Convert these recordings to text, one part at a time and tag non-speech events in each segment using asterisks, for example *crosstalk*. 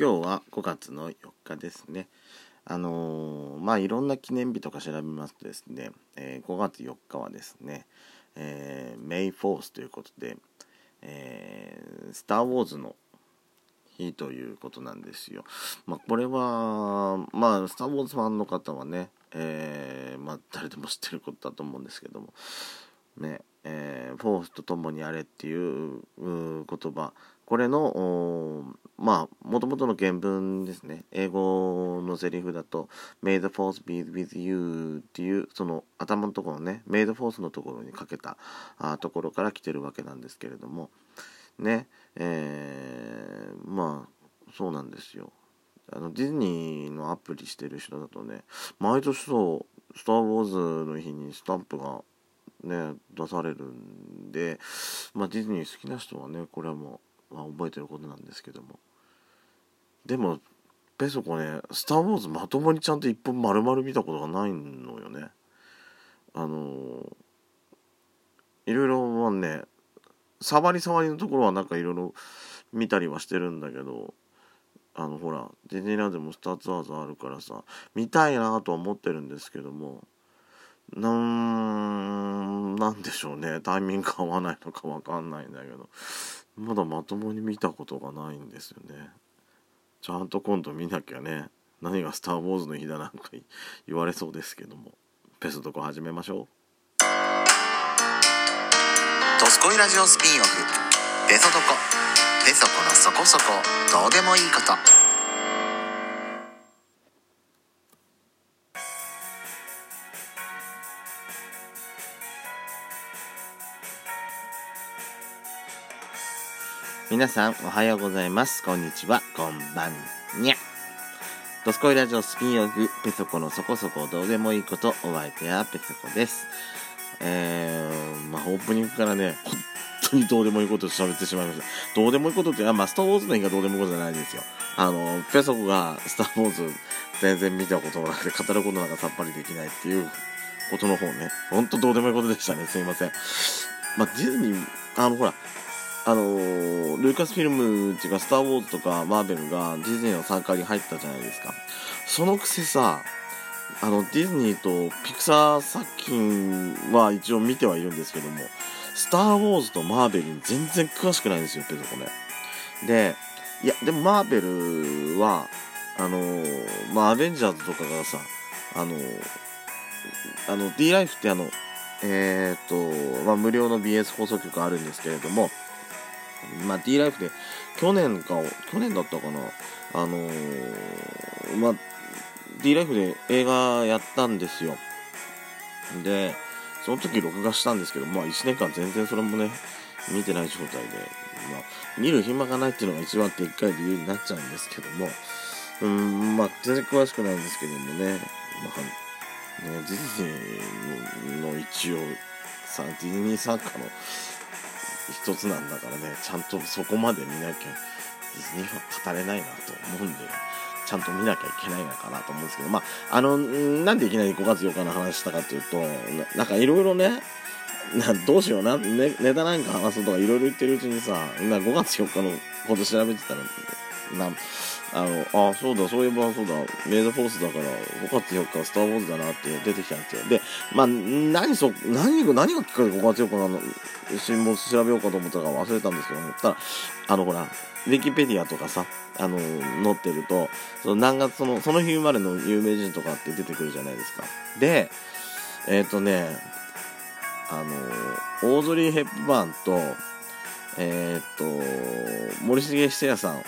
今日は5月の4日ですね。あのー、まあいろんな記念日とか調べますとですね、えー、5月4日はですね、えー、メイ・フォースということで、えー、スター・ウォーズの日ということなんですよ。まあこれは、まあスター・ウォーズファンの方はね、えー、まあ誰でも知ってることだと思うんですけども、ね、えー、フォースと共にあれっていう言葉、これの、まあ、もともとの原文ですね。英語のセリフだと、May the force be with you っていう、その頭のところね、May the force のところにかけたあところから来てるわけなんですけれども、ね、えー、まあ、そうなんですよ。あの、ディズニーのアプリしてる人だとね、毎年そう、スター・ウォーズの日にスタンプがね、出されるんで、まあ、ディズニー好きな人はね、これはもう、は覚えてることなんですけども。でもペソコね「スター・ウォーズ」まともにちゃんと一本丸々見たことがないのよね。あのいろいろまあね触り触りのところはなんかいろいろ見たりはしてるんだけどあのほらディズニーランドも「スター・ツアーズ」あるからさ見たいなとは思ってるんですけどもなんなんでしょうねタイミング合わないのかわかんないんだけど。まだまともに見たことがないんですよね。ちゃんと今度見なきゃね何が「スター・ウォーズ」の日だなんか言われそうですけども。ペソとこ始めましょう「ドスコイラジオスピンオフ」「ペソドコ」「ペソコのそこそこ。どうでもいいこと」皆さんおはようございます。こんにちは。こんばんにゃ。ドスコイラジオスピンオフ、ペソコのそこそこどうでもいいこと、お相手はペソコです。えー、まあ、オープニングからね、本当にどうでもいいこと喋ってしまいました。どうでもいいことって、あ、まあ、スターウォーズの日がどうでもいいことじゃないですよ。あの、ペソコがスターウォーズ全然見たこともなくて、語ることなんかさっぱりできないっていうことの方ね、ほんとどうでもいいことでしたね。すいません。まあ、ディズニー、あの、ほら、あのー、ルーカスフィルムっていうか、スター・ウォーズとかマーベルがディズニーの参加に入ったじゃないですか。そのくせさ、あの、ディズニーとピクサー作品は一応見てはいるんですけども、スター・ウォーズとマーベルに全然詳しくないんですよ、ペソコね。で、いや、でもマーベルは、あのー、まあ、アベンジャーズとかがさ、あのー、あの、D ライフってあの、えっ、と、まあ、無料の BS 放送局あるんですけれども、まあ、D ライフで、去年か、去年だったかな、あのー、まあ、D ライフで映画やったんですよ。で、その時録画したんですけど、まあ1年間全然それもね、見てない状態で、まあ、見る暇がないっていうのが一番でっかい理由になっちゃうんですけども、うん、まあ、全然詳しくないんですけどもね、まあ、ね、ディズニーの一応、さ、ディズニー作家の一つなんだからね、ちゃんとそこまで見なきゃ、ディズニーは語れないなと思うんで、ちゃんと見なきゃいけないのかなと思うんですけど、まあ、あの、なんでいきなり5月8日の話したかというと、なんかいろいろね、*laughs* などうしような、ね、ネタなんか話すとかいろいろ言ってるうちにさ、な5月4日のこと調べてたら、なあの、あ、そうだ、そういえばそうだ、メイドフォースだから、5月4日スター・ウォーズだなって出てきたんですよ。で、まあ、何そ、何が、何がきっかけで5月4日の、新聞調べようかと思ったか忘れたんですけども、ただ、あの、ほら、ウィキペディアとかさ、あの、載ってると、その何月、その、その日生まれの有名人とかって出てくるじゃないですか。で、えっ、ー、とね、あの、オードリー・ヘップバーンと、えっ、ー、と、森重久彌さん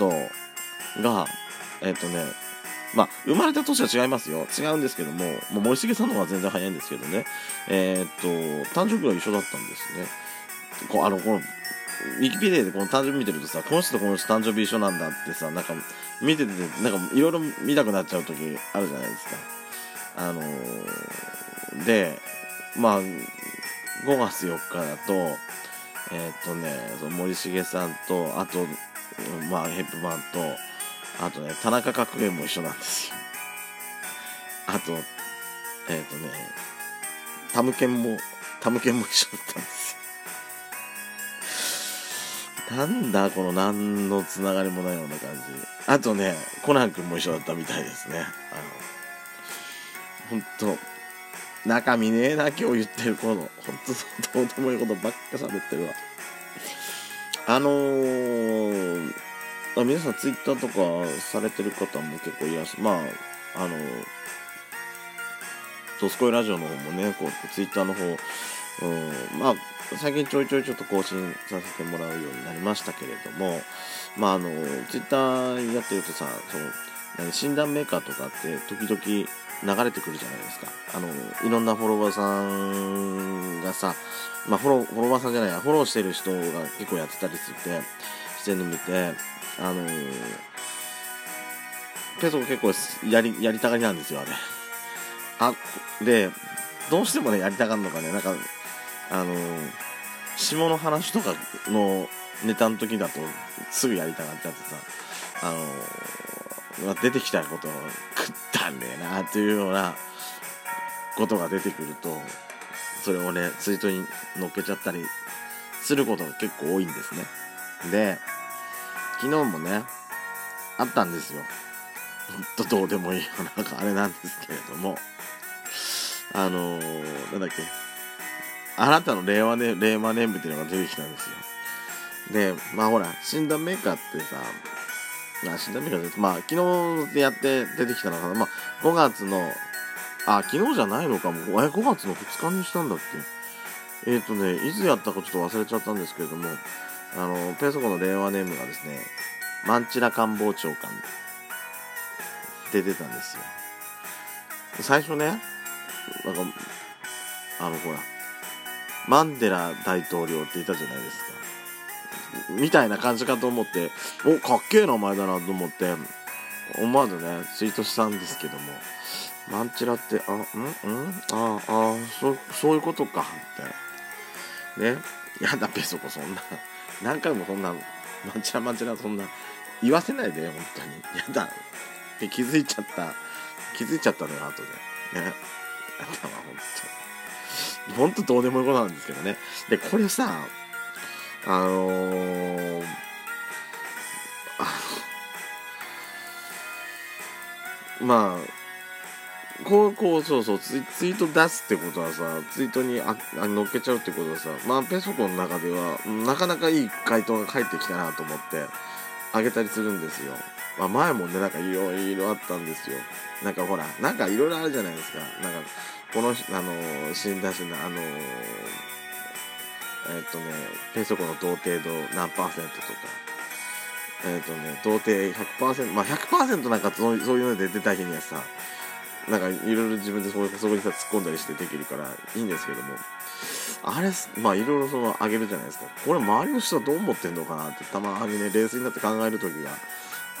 と、が、えっ、とね、まあ、生まれた年は違いますよ。違うんですけども、もう森重さんの方が全然早いんですけどね。えー、と、誕生日は一緒だったんですね。こあの、この、ウィキペディアでこの誕生日見てるとさ、この人とこの人誕生日一緒なんだってさ、なんか、見てて、なんか、いろいろ見たくなっちゃう時あるじゃないですか。あのー、で、まあ、5月4日だと、えー、とね、その森重さんと、あと、まあ、ヘップマンと、あとね、田中角栄も一緒なんですよ。あと、えっ、ー、とね、タムケンも、タムケンも一緒だったんですよ。なんだこの何のつながりもないような感じあとねコナン君も一緒だったみたいですねあの本当中身ねえな今日言ってるこの本当どうでもいいことばっか喋ってるわあのー、あ皆さんツイッターとかされてる方も結構いらっしゃまああのドスコイラジオの方もねこうツイッターの方、うん、まあ最近ちょいちょいちょっと更新させてもらうようになりましたけれどもまああのツイッターやってるとさその何診断メーカーとかって時々流れてくるじゃないですか。あのいろんなフォロワーさんがさまあフォロフォロワーさんじゃないやフォローしてる人が結構やってたりしてしてるの見てあのペソ結構やりやりたがりなんですよあれ。あでどうしてもねやりたがるのかねなんかあの下の話とかのネタの時だとすぐやりたがっちゃってさあの出てきたことを食ったんねえなっていうようなことが出てくるとそれをねツイートに載っけちゃったりすることが結構多いんですね。で昨日もねあったんですよ。ほんとどうでもいいよなんかあれなんですけれども。あのー、なんだっけ。あなたの令和ネ令和ネームっていうのが出てきたんですよ。でまあほら診断メーカーってさまあ診断メーカーでまあ昨日でやって出てきたのかなまあ5月のあ昨日じゃないのかも。え5月の2日にしたんだっけ？えっ、ー、とねいつやったかちょっと忘れちゃったんですけれどもあのペソコの令和ネームがですねマンチラ官房長官って出たんですよ。最初ねなんかあのほらマンデラ大統領っていたじゃないですか。みたいな感じかと思っておかっけえ名前だなと思って思わずねツイートしたんですけどもマンチラってあんんああそそういうことかって。ね。やだペソコそんな何回もそんなマンチラマンチラそんな言わせないで本当に。やだ。って気づいちゃった。気づいちゃったのよ後で。ね。やだわ本当本当どうでもいいことなんですけどね。でこれさあのー、まあこうこうそうそうツイツイート出すってことはさツイートにああ乗っけちゃうってことはさまあペソコの中ではなかなかいい回答が返ってきたなと思ってあげたりするんですよ、まあ、前もねなんかいろいろあったんですよ。なんかほらなんかいろいろあるじゃないですか。なんかこのあの死んだしなあのえっ、ー、とね、ペソコの同程度何パーセントとか、えっ、ー、とね、童貞100%、まあ100%なんかそうそういうので出た日にはさ、なんかいろいろ自分でそこそこにさ突っ込んだりしてできるからいいんですけども、あれ、まあいろいろそのあげるじゃないですか。これ周りの人はどう思ってんのかなってたまにね、冷静になって考える時が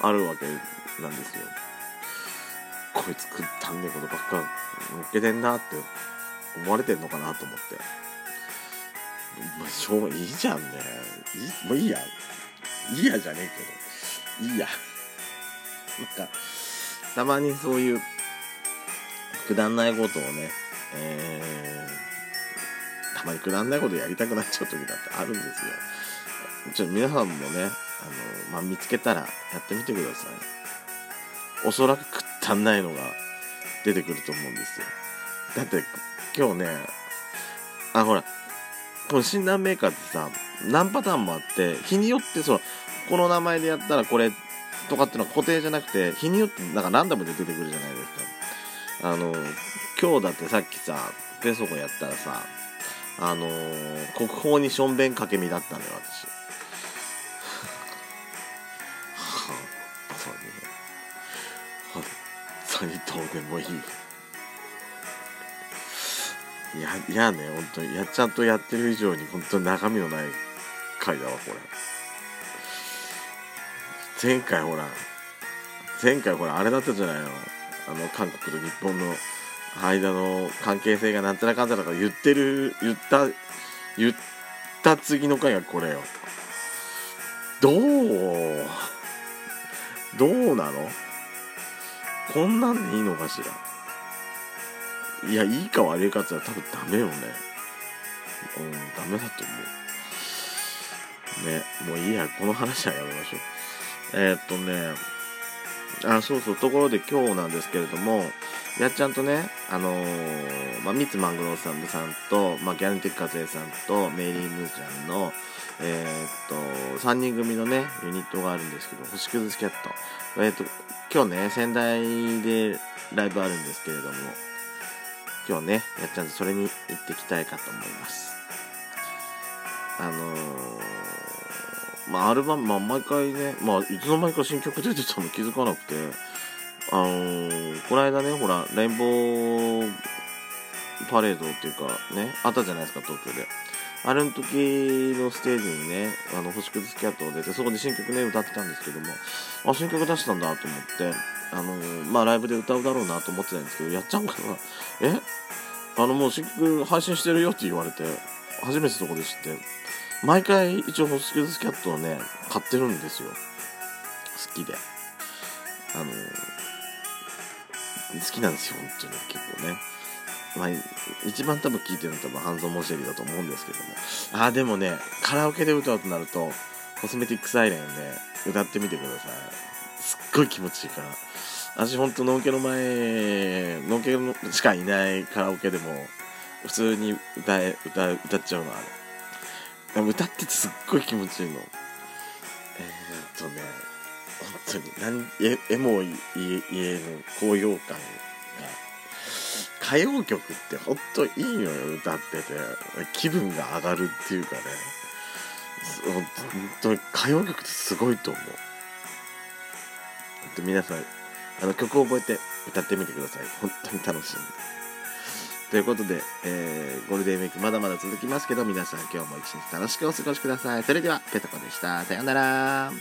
あるわけなんですよ。こいつ食ったんねえことばっか乗っけてんなって思われてんのかなと思って。まあ、しょういいじゃんね。いいもういいや。いいやじゃねえけど。いいや。なんか、たまにそういう、くだんないことをね、えー、たまにくだんないことやりたくなっちゃう時だってあるんですよ。ちょっと皆さんもね、あの、まあ、見つけたらやってみてください。おそらくくったんないのが出てくると思うんですよ。だって今日ね、あ、ほら、この診断メーカーってさ何パターンもあって日によってそのこの名前でやったらこれとかっていうのは固定じゃなくて日によってなんかランダムで出てくるじゃないですか。あの今日だってさっきさペソコやったらさあのー、国宝にしょんべんかけ身だったのよ私。は *laughs* あ本当に。本当にどうでもいい。いや、いやね、本当に。や、ちゃんとやってる以上に、本当に中身のない回だわ、これ。前回ほら、前回ほら、あれだったじゃないの。あの、韓国と日本の間の関係性がなんてなかんだとか言ってる、言った、言った次の回がこれよ。どう？どうなの？こんなんでいいのかしら？いや、いいか悪いかって言ったら多分ダメよね。うん、ダメだと思う。ね、もういいや、この話はやめましょう。えー、っとね、あ、そうそう、ところで今日なんですけれども、やっちゃんとね、あのー、まあ、ミツマングローさんさんと、まあ、ギャランティックカズエさんと、メイリー・ムーちゃんの、えー、っと、3人組のね、ユニットがあるんですけど、星屑スキャット。えー、っと、今日ね、仙台でライブあるんですけれども、今日ね、やっちゃんとそれに行ってきたいかと思います。あのー、まあ、アルバム、まあ、毎回ね、まあ、いつの間にか新曲出てたの気づかなくて、あのー、この間ね、ほら、レインボーパレードっていうかね、あったじゃないですか、東京で。あれの時のステージにね、あの、星屑スキャットを出て、そこで新曲ね、歌ってたんですけども、あ、新曲出したんだと思って、あのー、まあ、ライブで歌うだろうなと思ってたんですけど、やっちゃうかな。え？あの、もう新曲配信してるよって言われて、初めてそこで知って、毎回一応星屑スキャットをね、買ってるんですよ。好きで。あのー、好きなんですよ、本当に結構ね。まあ、一番多分聴いてるのは多分ハンゾン・モシェリだと思うんですけども。ああ、でもね、カラオケで歌うとなると、コスメティックサイレンで歌ってみてください。すっごい気持ちいいから。私ほんと、ノンケの前、ノンケのしかいないカラオケでも、普通に歌え、歌、歌っちゃうの、あれ。歌っててすっごい気持ちいいの。えー、っとね、本当に、何、え、えも言えぬ高揚感歌謡曲ってほんといいのよ、歌ってて。気分が上がるっていうかね。本当に歌謡曲ってすごいと思う。本当皆さん、あの曲を覚えて歌ってみてください。本当に楽しい。ということで、えー、ゴールデンウィークまだまだ続きますけど、皆さん今日も一日楽しくお過ごしください。それでは、ペトコでした。さようなら。